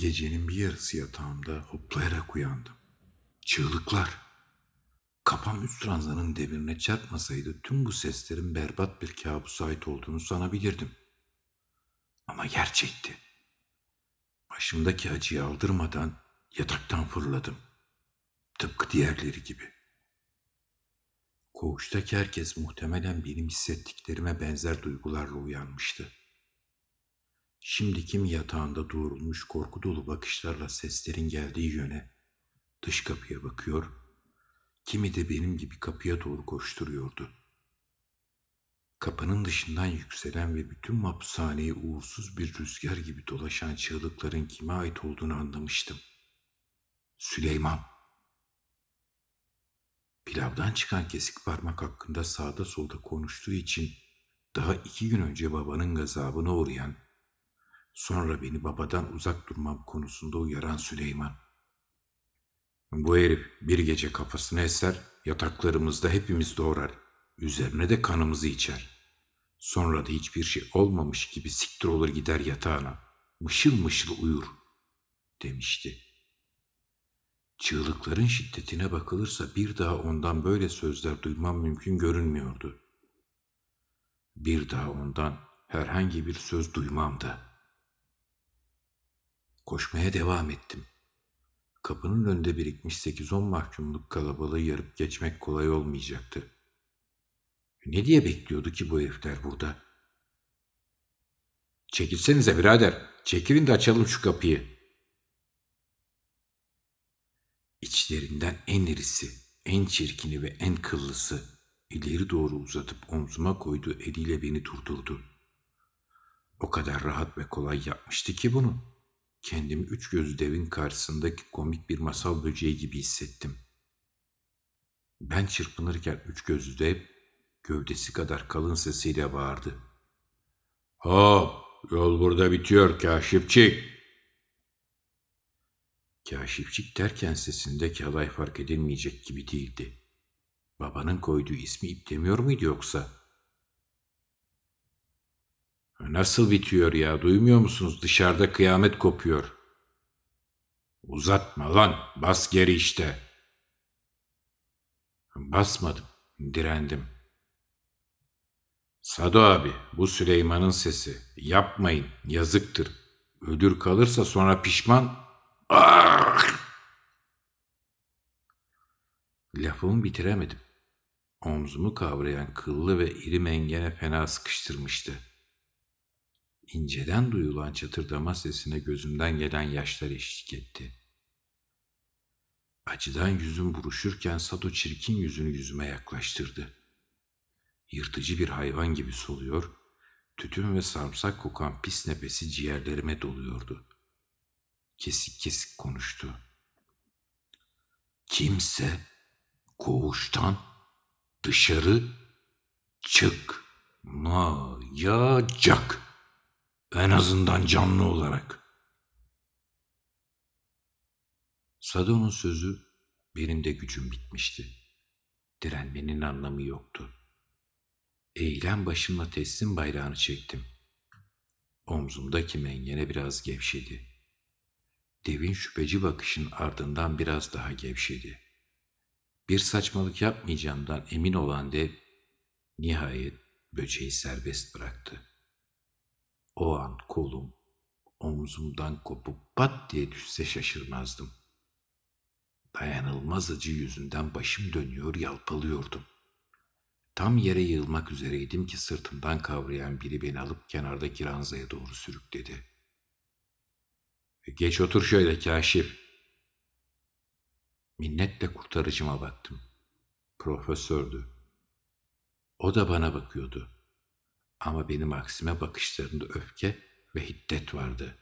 Gecenin bir yarısı yatağımda hoplayarak uyandım. Çığlıklar. Kafam üst ranzanın demirine çarpmasaydı tüm bu seslerin berbat bir kabusa ait olduğunu sanabilirdim. Ama gerçekti. Başımdaki acıyı aldırmadan yataktan fırladım. Tıpkı diğerleri gibi. Koğuştaki herkes muhtemelen benim hissettiklerime benzer duygularla uyanmıştı. Şimdi kim yatağında doğrulmuş korku dolu bakışlarla seslerin geldiği yöne dış kapıya bakıyor, kimi de benim gibi kapıya doğru koşturuyordu. Kapının dışından yükselen ve bütün mapushaneyi uğursuz bir rüzgar gibi dolaşan çığlıkların kime ait olduğunu anlamıştım. Süleyman. Pilavdan çıkan kesik parmak hakkında sağda solda konuştuğu için daha iki gün önce babanın gazabına uğrayan, sonra beni babadan uzak durmam konusunda uyaran Süleyman. Bu herif bir gece kafasını eser, yataklarımızda hepimiz doğrar, üzerine de kanımızı içer. Sonra da hiçbir şey olmamış gibi siktir olur gider yatağına, mışıl mışıl uyur, demişti.'' Çığlıkların şiddetine bakılırsa bir daha ondan böyle sözler duymam mümkün görünmüyordu. Bir daha ondan herhangi bir söz duymam da. Koşmaya devam ettim. Kapının önünde birikmiş sekiz on mahkumluk kalabalığı yarıp geçmek kolay olmayacaktı. Ne diye bekliyordu ki bu herifler burada? Çekilsenize birader, çekilin de açalım şu kapıyı.'' İçlerinden en irisi, en çirkini ve en kıllısı ileri doğru uzatıp omzuma koyduğu eliyle beni durdurdu. O kadar rahat ve kolay yapmıştı ki bunu. Kendimi üç gözlü devin karşısındaki komik bir masal böceği gibi hissettim. Ben çırpınırken üç gözlü dev gövdesi kadar kalın sesiyle bağırdı. Hop yol burada bitiyor kaşifçik. Kaşifçik derken sesindeki halay fark edilmeyecek gibi değildi. Babanın koyduğu ismi ip demiyor muydu yoksa? Nasıl bitiyor ya duymuyor musunuz dışarıda kıyamet kopuyor. Uzatma lan bas geri işte. Basmadım direndim. Sado abi bu Süleyman'ın sesi. Yapmayın yazıktır. Ödür kalırsa sonra pişman Ah! Lafımı bitiremedim. Omzumu kavrayan kıllı ve iri mengene fena sıkıştırmıştı. İnceden duyulan çatırdama sesine gözümden gelen yaşlar eşlik etti. Acıdan yüzüm buruşurken Sado çirkin yüzünü yüzüme yaklaştırdı. Yırtıcı bir hayvan gibi soluyor, tütün ve sarımsak kokan pis nefesi ciğerlerime doluyordu kesik kesik konuştu. Kimse koğuştan dışarı çıkmayacak. En azından canlı olarak. Sado'nun sözü benim de gücüm bitmişti. Direnmenin anlamı yoktu. Eğilen başımla teslim bayrağını çektim. Omzumdaki mengene biraz gevşedi. Devin şüpheci bakışın ardından biraz daha gevşedi. Bir saçmalık yapmayacağımdan emin olan dev nihayet böceği serbest bıraktı. O an kolum omzumdan kopup pat diye düşse şaşırmazdım. Dayanılmaz acı yüzünden başım dönüyor yalpalıyordum. Tam yere yığılmak üzereydim ki sırtımdan kavrayan biri beni alıp kenardaki ranzaya doğru sürükledi. Geç otur şöyle kaşif. Minnetle kurtarıcıma baktım. Profesördü. O da bana bakıyordu. Ama benim aksime bakışlarında öfke ve hiddet vardı.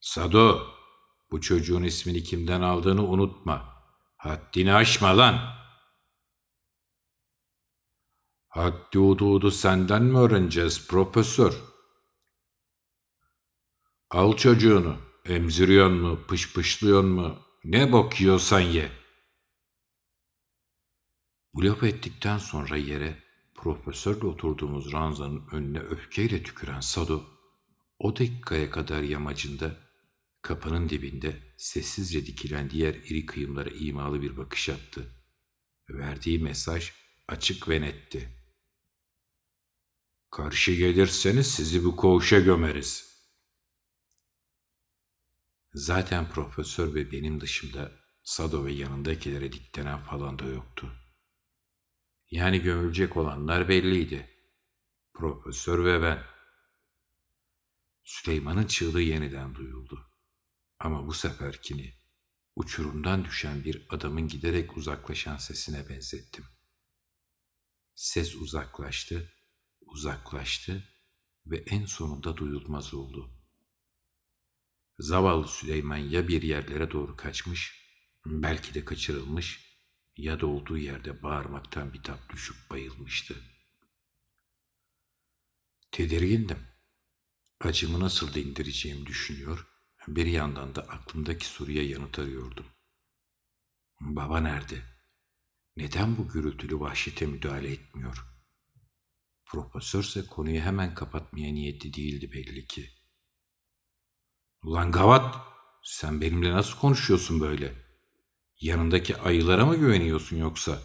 Sado, bu çocuğun ismini kimden aldığını unutma. Haddini aşma lan. Haddi hududu senden mi öğreneceğiz profesör? Al çocuğunu. Emziriyon mu, pışpışlıyor mu, ne bok yiyorsan ye. Bu lafı ettikten sonra yere profesörle oturduğumuz ranzanın önüne öfkeyle tüküren Sado O dakikaya kadar yamacında, kapının dibinde sessizce dikilen diğer iri kıyımlara imalı bir bakış attı. Verdiği mesaj açık ve netti. Karşı gelirseniz sizi bu koğuşa gömeriz. Zaten profesör ve benim dışımda Sado ve yanındakilere diklenen falan da yoktu. Yani gömülecek olanlar belliydi. Profesör ve ben. Süleyman'ın çığlığı yeniden duyuldu. Ama bu seferkini uçurumdan düşen bir adamın giderek uzaklaşan sesine benzettim. Ses uzaklaştı, uzaklaştı ve en sonunda duyulmaz oldu. Zavallı Süleyman ya bir yerlere doğru kaçmış, belki de kaçırılmış ya da olduğu yerde bağırmaktan bitap düşüp bayılmıştı. Tedirgindim. Acımı nasıl dindireceğimi düşünüyor, bir yandan da aklımdaki soruya yanıt arıyordum. Baba nerede? Neden bu gürültülü vahşete müdahale etmiyor? Profesörse konuyu hemen kapatmaya niyetli değildi belli ki. Ulan gavat, sen benimle nasıl konuşuyorsun böyle? Yanındaki ayılara mı güveniyorsun yoksa?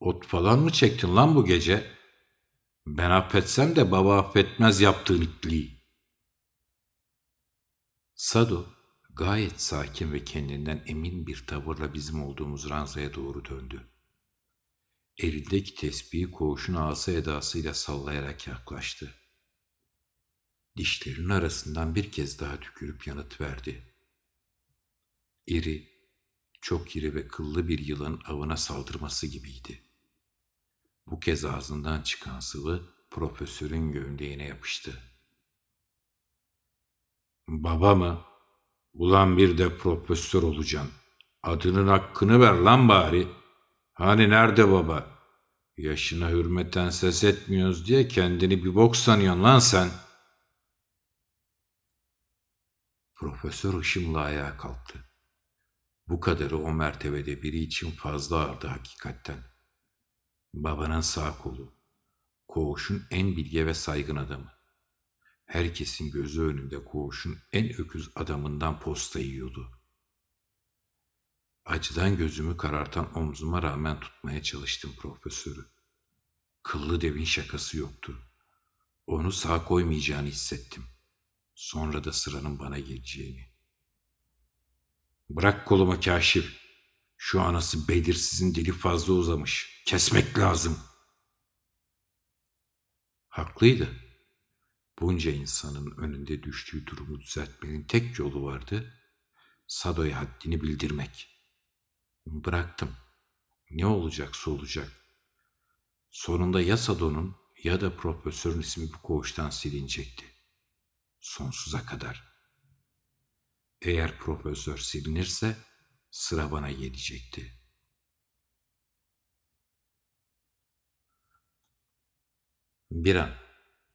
Ot falan mı çektin lan bu gece? Ben affetsem de baba affetmez yaptığın itliği. Sado gayet sakin ve kendinden emin bir tavırla bizim olduğumuz ranzaya doğru döndü. Elindeki tesbihi koğuşun ağası edasıyla sallayarak yaklaştı. Dişlerinin arasından bir kez daha tükürüp yanıt verdi. İri, çok iri ve kıllı bir yılanın avına saldırması gibiydi. Bu kez ağzından çıkan sıvı profesörün gömleğine yapıştı. Baba mı? Ulan bir de profesör olacaksın. Adının hakkını ver lan bari. Hani nerede baba? Yaşına hürmeten ses etmiyoruz diye kendini bir bok sanıyorsun lan sen. Profesör ışımla ayağa kalktı. Bu kadarı o mertebede biri için fazla ağırdı hakikatten. Babanın sağ kolu. Koğuşun en bilge ve saygın adamı. Herkesin gözü önünde koğuşun en öküz adamından posta yiyordu. Acıdan gözümü karartan omzuma rağmen tutmaya çalıştım profesörü. Kıllı devin şakası yoktu. Onu sağ koymayacağını hissettim. Sonra da sıranın bana geleceğini. Bırak kolumu kaşif. Şu anası belirsizin dili fazla uzamış. Kesmek lazım. Haklıydı. Bunca insanın önünde düştüğü durumu düzeltmenin tek yolu vardı. Sado'ya haddini bildirmek. Bıraktım. Ne olacaksa olacak. Sonunda ya Sado'nun ya da profesörün ismi bu koğuştan silinecekti. Sonsuza kadar. Eğer profesör silinirse sıra bana gelecekti. Bir an,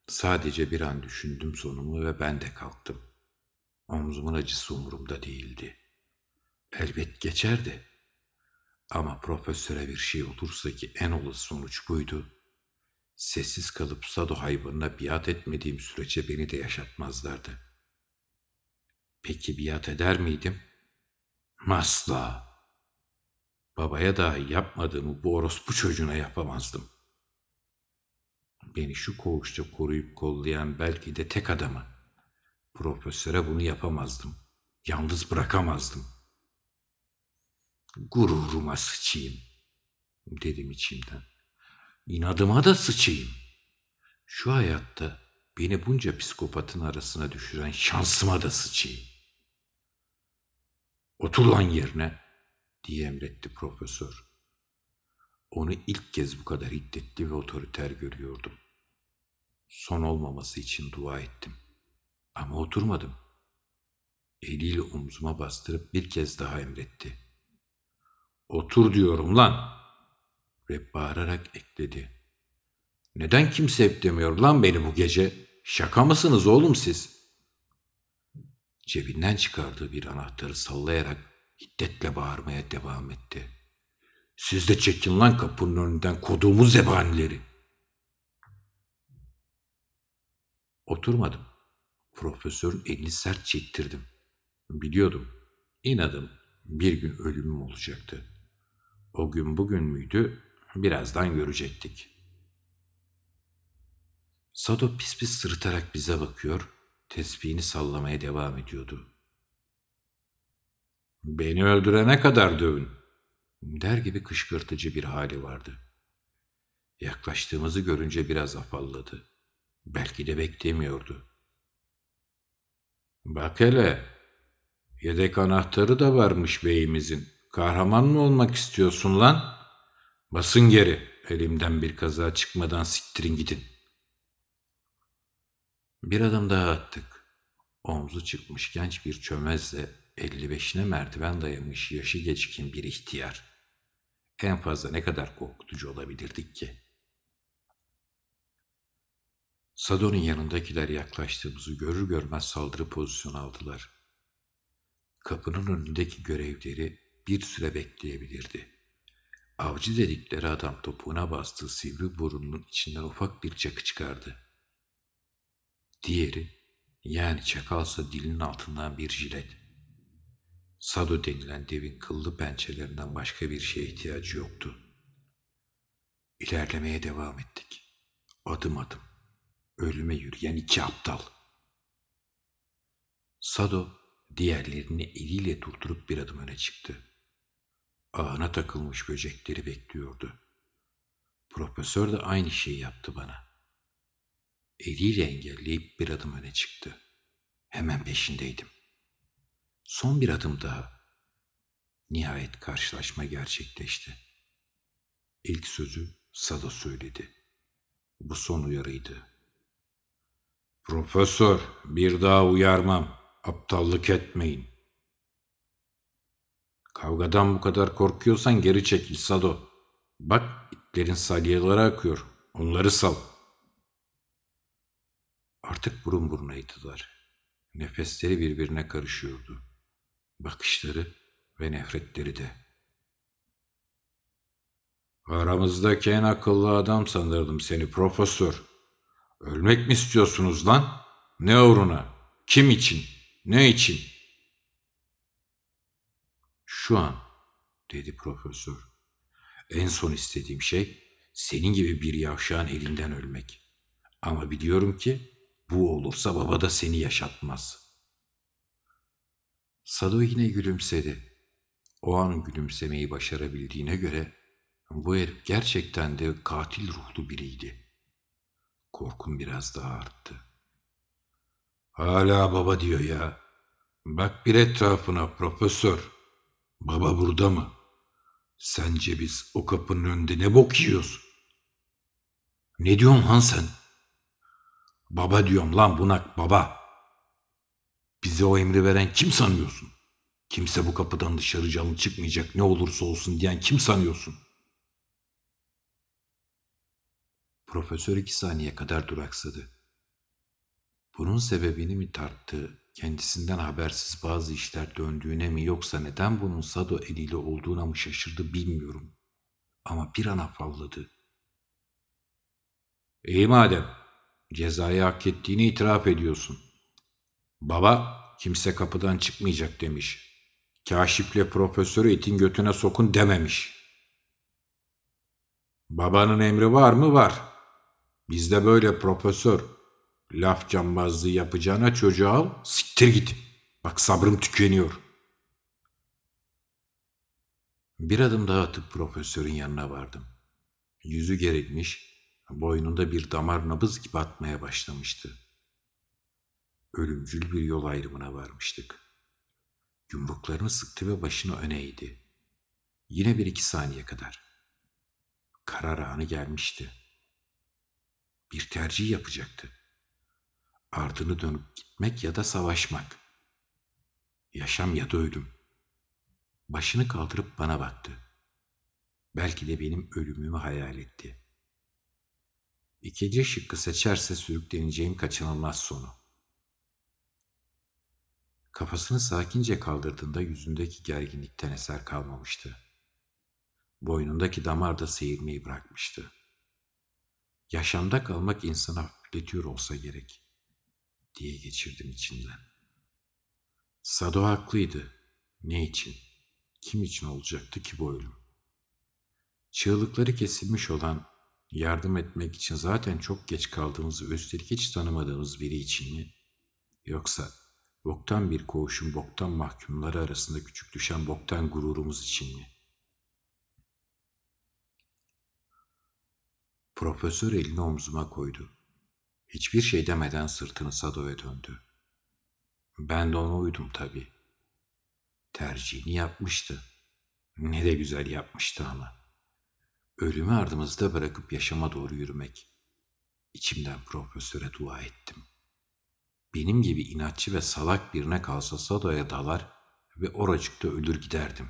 sadece bir an düşündüm sonumu ve ben de kalktım. Omzumun acısı umurumda değildi. Elbet geçerdi. Ama profesöre bir şey olursa ki en olası sonuç buydu. Sessiz kalıp Sado hayvanına biat etmediğim sürece beni de yaşatmazlardı. Peki biat eder miydim? Asla. Babaya dahi yapmadığımı bu orospu çocuğuna yapamazdım. Beni şu koğuşta koruyup kollayan belki de tek adamı. Profesöre bunu yapamazdım. Yalnız bırakamazdım. Gururuma sıçayım, dedim içimden. İnadıma da sıçayım. Şu hayatta beni bunca psikopatın arasına düşüren şansıma da sıçayım. Otur lan yerine diye emretti profesör. Onu ilk kez bu kadar hiddetli ve otoriter görüyordum. Son olmaması için dua ettim. Ama oturmadım. Eliyle omzuma bastırıp bir kez daha emretti. Otur diyorum lan. Ve bağırarak ekledi. Neden kimse hep demiyor lan beni bu gece? Şaka mısınız oğlum siz?'' Cebinden çıkardığı bir anahtarı sallayarak hiddetle bağırmaya devam etti. Siz de çekin lan kapının önünden koduğumuz zebanileri. Oturmadım. Profesörün elini sert çektirdim. Biliyordum. İnadım bir gün ölümüm olacaktı. O gün bugün müydü? Birazdan görecektik. Sado pis pis sırıtarak bize bakıyor, tesbihini sallamaya devam ediyordu. Beni öldürene kadar dövün, der gibi kışkırtıcı bir hali vardı. Yaklaştığımızı görünce biraz afalladı. Belki de beklemiyordu. Bak hele, yedek anahtarı da varmış beyimizin. Kahraman mı olmak istiyorsun lan? Basın geri, elimden bir kaza çıkmadan siktirin gidin. Bir adım daha attık. Omzu çıkmış genç bir çömezle 55'ine merdiven dayamış yaşı geçkin bir ihtiyar. En fazla ne kadar korkutucu olabilirdik ki? Sadon'un yanındakiler yaklaştığımızı görür görmez saldırı pozisyonu aldılar. Kapının önündeki görevleri bir süre bekleyebilirdi. Avcı dedikleri adam topuğuna bastığı sivri burunun içinden ufak bir çakı çıkardı. Diğeri, yani çakalsa dilinin altından bir jilet. Sado denilen devin kıllı pençelerinden başka bir şeye ihtiyacı yoktu. İlerlemeye devam ettik. Adım adım ölüme yürüyen iki aptal. Sado diğerlerini eliyle durdurup bir adım öne çıktı. Ağına takılmış böcekleri bekliyordu. Profesör de aynı şeyi yaptı bana. Eliyle engelleyip bir adım öne çıktı. Hemen peşindeydim. Son bir adım daha. Nihayet karşılaşma gerçekleşti. İlk sözü Sado söyledi. Bu son uyarıydı. Profesör, bir daha uyarmam. Aptallık etmeyin. Kavgadan bu kadar korkuyorsan geri çekil Sado. Bak itlerin salyaları akıyor. Onları sal. Artık burun burunaydılar. Nefesleri birbirine karışıyordu. Bakışları ve nefretleri de. Aramızdaki en akıllı adam sanırdım seni profesör. Ölmek mi istiyorsunuz lan? Ne uğruna? Kim için? Ne için? Şu an, dedi profesör. En son istediğim şey senin gibi bir yavşağın elinden ölmek. Ama biliyorum ki bu olursa baba da seni yaşatmaz. Sado yine gülümsedi. O an gülümsemeyi başarabildiğine göre bu herif gerçekten de katil ruhlu biriydi. Korkum biraz daha arttı. Hala baba diyor ya. Bak bir etrafına profesör. Baba burada mı? Sence biz o kapının önünde ne bok yiyoruz? Ne diyorsun lan sen? Baba diyorum lan bunak baba. Bize o emri veren kim sanıyorsun? Kimse bu kapıdan dışarı canlı çıkmayacak ne olursa olsun diyen kim sanıyorsun? Profesör iki saniye kadar duraksadı. Bunun sebebini mi tarttı, kendisinden habersiz bazı işler döndüğüne mi yoksa neden bunun Sado eliyle olduğuna mı şaşırdı bilmiyorum. Ama bir an afalladı. İyi madem, cezayı hak ettiğini itiraf ediyorsun. Baba, kimse kapıdan çıkmayacak demiş. Kaşifle profesörü etin götüne sokun dememiş. Babanın emri var mı? Var. Bizde böyle profesör. Laf cambazlığı yapacağına çocuğu al, siktir git. Bak sabrım tükeniyor. Bir adım daha atıp profesörün yanına vardım. Yüzü gerilmiş, boynunda bir damar nabız gibi atmaya başlamıştı. Ölümcül bir yol ayrımına varmıştık. Yumruklarını sıktı ve başını öne eğdi. Yine bir iki saniye kadar. Karar anı gelmişti bir tercih yapacaktı. Ardını dönüp gitmek ya da savaşmak. Yaşam ya da ölüm. Başını kaldırıp bana baktı. Belki de benim ölümümü hayal etti. İkinci şıkkı seçerse sürükleneceğim kaçınılmaz sonu. Kafasını sakince kaldırdığında yüzündeki gerginlikten eser kalmamıştı. Boynundaki damar da seyirmeyi bırakmıştı. Yaşamda kalmak insanı hafifletiyor olsa gerek. diye geçirdim içimden. Sado haklıydı. Ne için? Kim için olacaktı ki bu ölüm? Çığlıkları kesilmiş olan, yardım etmek için zaten çok geç kaldığımız ve üstelik hiç tanımadığımız biri için mi? Yoksa boktan bir koğuşun boktan mahkumları arasında küçük düşen boktan gururumuz için mi? Profesör elini omzuma koydu. Hiçbir şey demeden sırtını Sado'ya döndü. Ben de ona uydum tabii. Tercihini yapmıştı. Ne de güzel yapmıştı ama. Ölümü ardımızda bırakıp yaşama doğru yürümek. İçimden profesöre dua ettim. Benim gibi inatçı ve salak birine kalsa Sado'ya dalar ve oracıkta ölür giderdim.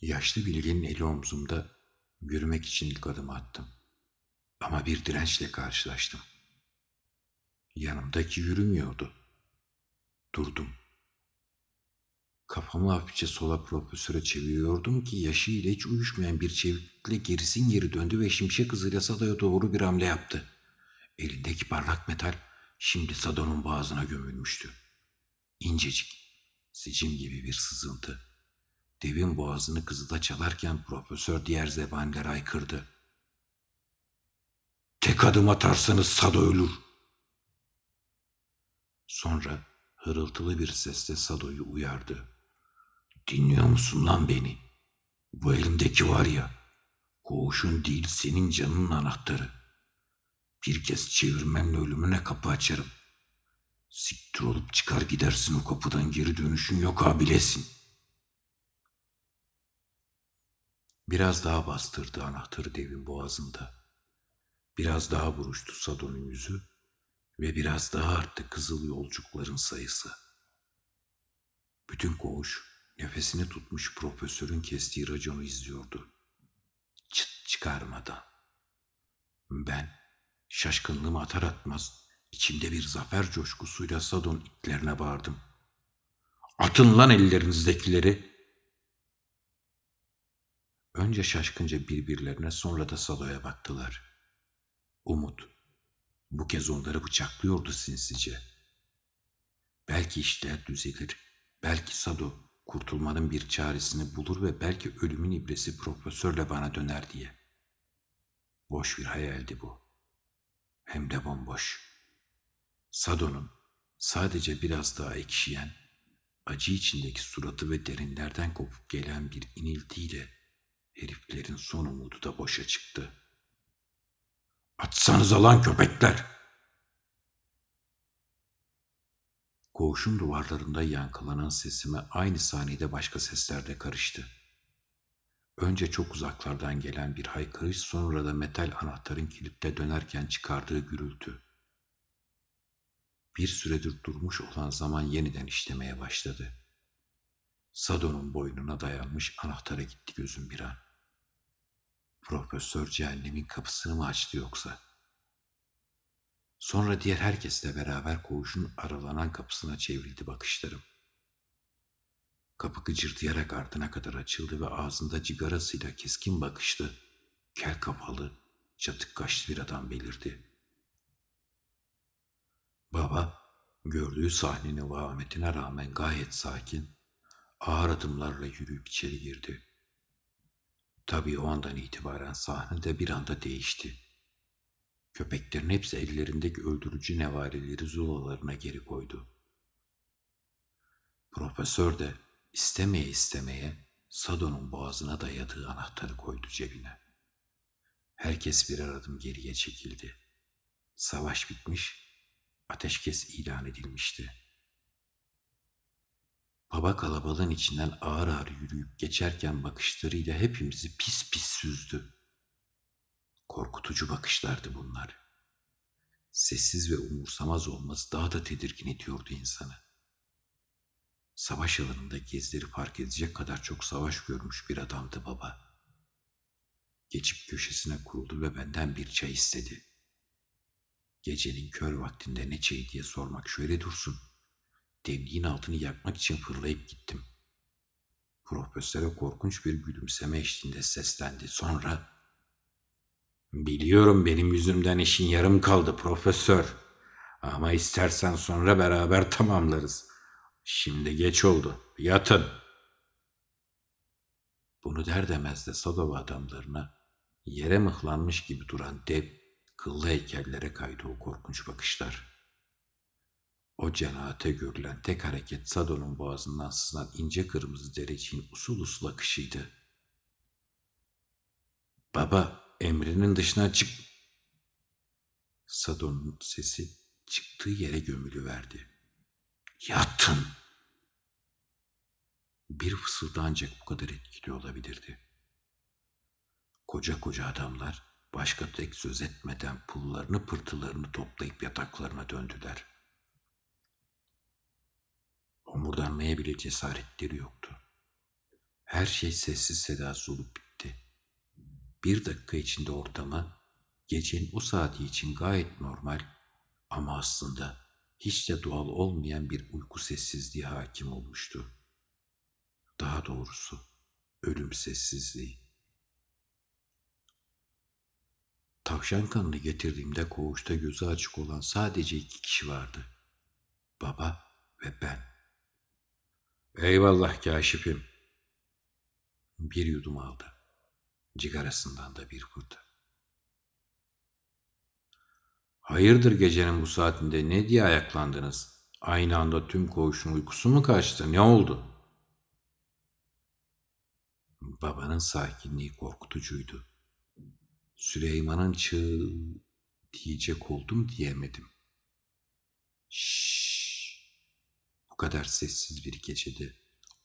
Yaşlı bilgenin eli omzumda yürümek için ilk adımı attım. Ama bir dirençle karşılaştım. Yanımdaki yürümüyordu. Durdum. Kafamı hafifçe sola profesöre çeviriyordum ki yaşıyla hiç uyuşmayan bir çeviklikle gerisin geri döndü ve şimşek hızıyla Sado'ya doğru bir hamle yaptı. Elindeki parlak metal şimdi Sado'nun boğazına gömülmüştü. İncecik, sicim gibi bir sızıntı. Devin boğazını kızıda çalarken profesör diğer zebanilere aykırdı. Tek adım atarsanız Sado ölür. Sonra hırıltılı bir sesle Sado'yu uyardı. Dinliyor musun lan beni? Bu elimdeki var ya, koğuşun değil senin canının anahtarı. Bir kez çevirmenle ölümüne kapı açarım. Siktir olup çıkar gidersin o kapıdan geri dönüşün yok abilesin. Biraz daha bastırdı anahtarı devin boğazında. Biraz daha buruştu Sado'nun yüzü ve biraz daha arttı kızıl yolcukların sayısı. Bütün koğuş nefesini tutmuş profesörün kestiği raconu izliyordu. Çıt çıkarmadan. Ben şaşkınlığımı atar atmaz içimde bir zafer coşkusuyla Sadon itlerine bağırdım. Atın lan ellerinizdekileri. Önce şaşkınca birbirlerine sonra da Sado'ya baktılar. Umut. Bu kez onları bıçaklıyordu sinsice. Belki işler düzelir. Belki Sado kurtulmanın bir çaresini bulur ve belki ölümün ibresi profesörle bana döner diye. Boş bir hayaldi bu. Hem de bomboş. Sado'nun sadece biraz daha ekşiyen, acı içindeki suratı ve derinlerden kopup gelen bir iniltiyle heriflerin son umudu da boşa çıktı. Atsanıza lan köpekler! Koğuşun duvarlarında yankılanan sesime aynı saniyede başka sesler de karıştı. Önce çok uzaklardan gelen bir haykırış sonra da metal anahtarın kilitte dönerken çıkardığı gürültü. Bir süredir durmuş olan zaman yeniden işlemeye başladı. Sado'nun boynuna dayanmış anahtara gitti gözüm bir an. Profesör cehennemin kapısını mı açtı yoksa? Sonra diğer herkesle beraber koğuşun aralanan kapısına çevrildi bakışlarım. Kapı gıcırdayarak ardına kadar açıldı ve ağzında cigarasıyla keskin bakışlı, kel kafalı, çatık kaşlı bir adam belirdi. Baba, gördüğü sahnenin vahametine rağmen gayet sakin, ağır adımlarla yürüyüp içeri girdi. Tabii o andan itibaren sahne de bir anda değişti. Köpeklerin hepsi ellerindeki öldürücü nevarileri zulalarına geri koydu. Profesör de istemeye istemeye Sado'nun boğazına dayadığı anahtarı koydu cebine. Herkes birer adım geriye çekildi. Savaş bitmiş, ateşkes ilan edilmişti. Baba kalabalığın içinden ağır ağır yürüyüp geçerken bakışlarıyla hepimizi pis pis süzdü. Korkutucu bakışlardı bunlar. Sessiz ve umursamaz olması daha da tedirgin ediyordu insanı. Savaş alanında gezleri fark edecek kadar çok savaş görmüş bir adamdı baba. Geçip köşesine kuruldu ve benden bir çay istedi. Gecenin kör vaktinde ne çayı diye sormak şöyle dursun. Demliğin altını yakmak için fırlayıp gittim. Profesöre korkunç bir gülümseme eşliğinde seslendi. Sonra Biliyorum benim yüzümden işin yarım kaldı profesör. Ama istersen sonra beraber tamamlarız. Şimdi geç oldu. Yatın. Bunu der demez de Sadova adamlarına yere mıhlanmış gibi duran dev, kıllı heykellere kaydı o korkunç bakışlar. O cenahate görülen tek hareket Sado'nun boğazından sızan ince kırmızı dereciğin usul usul akışıydı. Baba, emrinin dışına çık. Sado'nun sesi çıktığı yere gömülü verdi. Yatın. Bir fısıldı ancak bu kadar etkili olabilirdi. Koca koca adamlar başka tek söz etmeden pullarını pırtılarını toplayıp yataklarına döndüler. Omurdanmaya bile cesaretleri yoktu. Her şey sessiz sedasız olup. Bir dakika içinde ortama gecenin o saati için gayet normal ama aslında hiç de doğal olmayan bir uyku sessizliği hakim olmuştu. Daha doğrusu ölüm sessizliği. Tavşan kanını getirdiğimde koğuşta gözü açık olan sadece iki kişi vardı. Baba ve ben. Eyvallah kaşifim. Bir yudum aldı. Cigarasından da bir kurdu. Hayırdır gecenin bu saatinde ne diye ayaklandınız? Aynı anda tüm koğuşun uykusu mu kaçtı? Ne oldu? Babanın sakinliği korkutucuydu. Süleyman'ın çığ diyecek oldum diyemedim. Şşş. Bu kadar sessiz bir gecede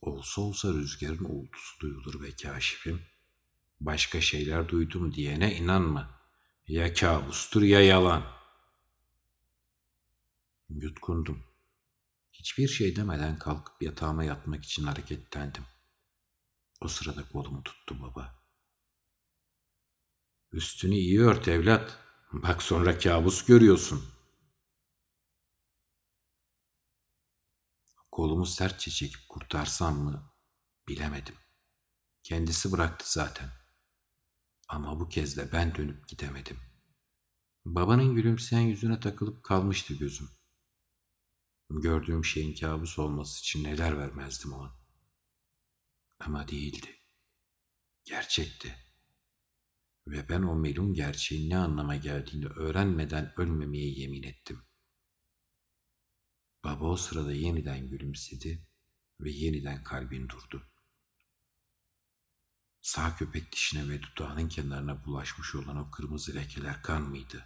olsa olsa rüzgarın uğultusu duyulur ve kaşifim. Başka şeyler duydum diyene inanma. Ya kabustur ya yalan. Yutkundum. Hiçbir şey demeden kalkıp yatağıma yatmak için hareketlendim. O sırada kolumu tuttu baba. Üstünü iyi ört evlat. Bak sonra kabus görüyorsun. Kolumu sertçe çekip kurtarsam mı bilemedim. Kendisi bıraktı zaten. Ama bu kez de ben dönüp gidemedim. Babanın gülümseyen yüzüne takılıp kalmıştı gözüm. Gördüğüm şeyin kabus olması için neler vermezdim o an. Ama değildi. Gerçekti. Ve ben o melun gerçeğin ne anlama geldiğini öğrenmeden ölmemeye yemin ettim. Baba o sırada yeniden gülümsedi ve yeniden kalbin durdu. Sağ köpek dişine ve dudağının kenarına bulaşmış olan o kırmızı lekeler kan mıydı?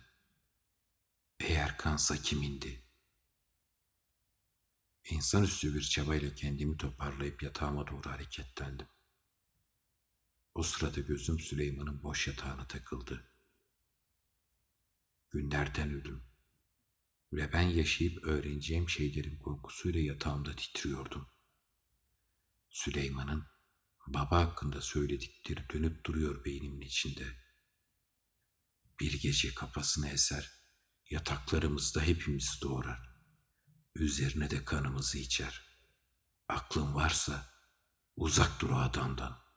Eğer kansa kimindi? İnsanüstü bir çabayla kendimi toparlayıp yatağıma doğru hareketlendim. O sırada gözüm Süleyman'ın boş yatağına takıldı. Günlerden ölüm ve ben yaşayıp öğreneceğim şeylerin korkusuyla yatağımda titriyordum. Süleyman'ın baba hakkında söyledikleri dönüp duruyor beynimin içinde. Bir gece kafasını eser, yataklarımızda hepimizi doğrar. Üzerine de kanımızı içer. Aklın varsa uzak dur o adamdan.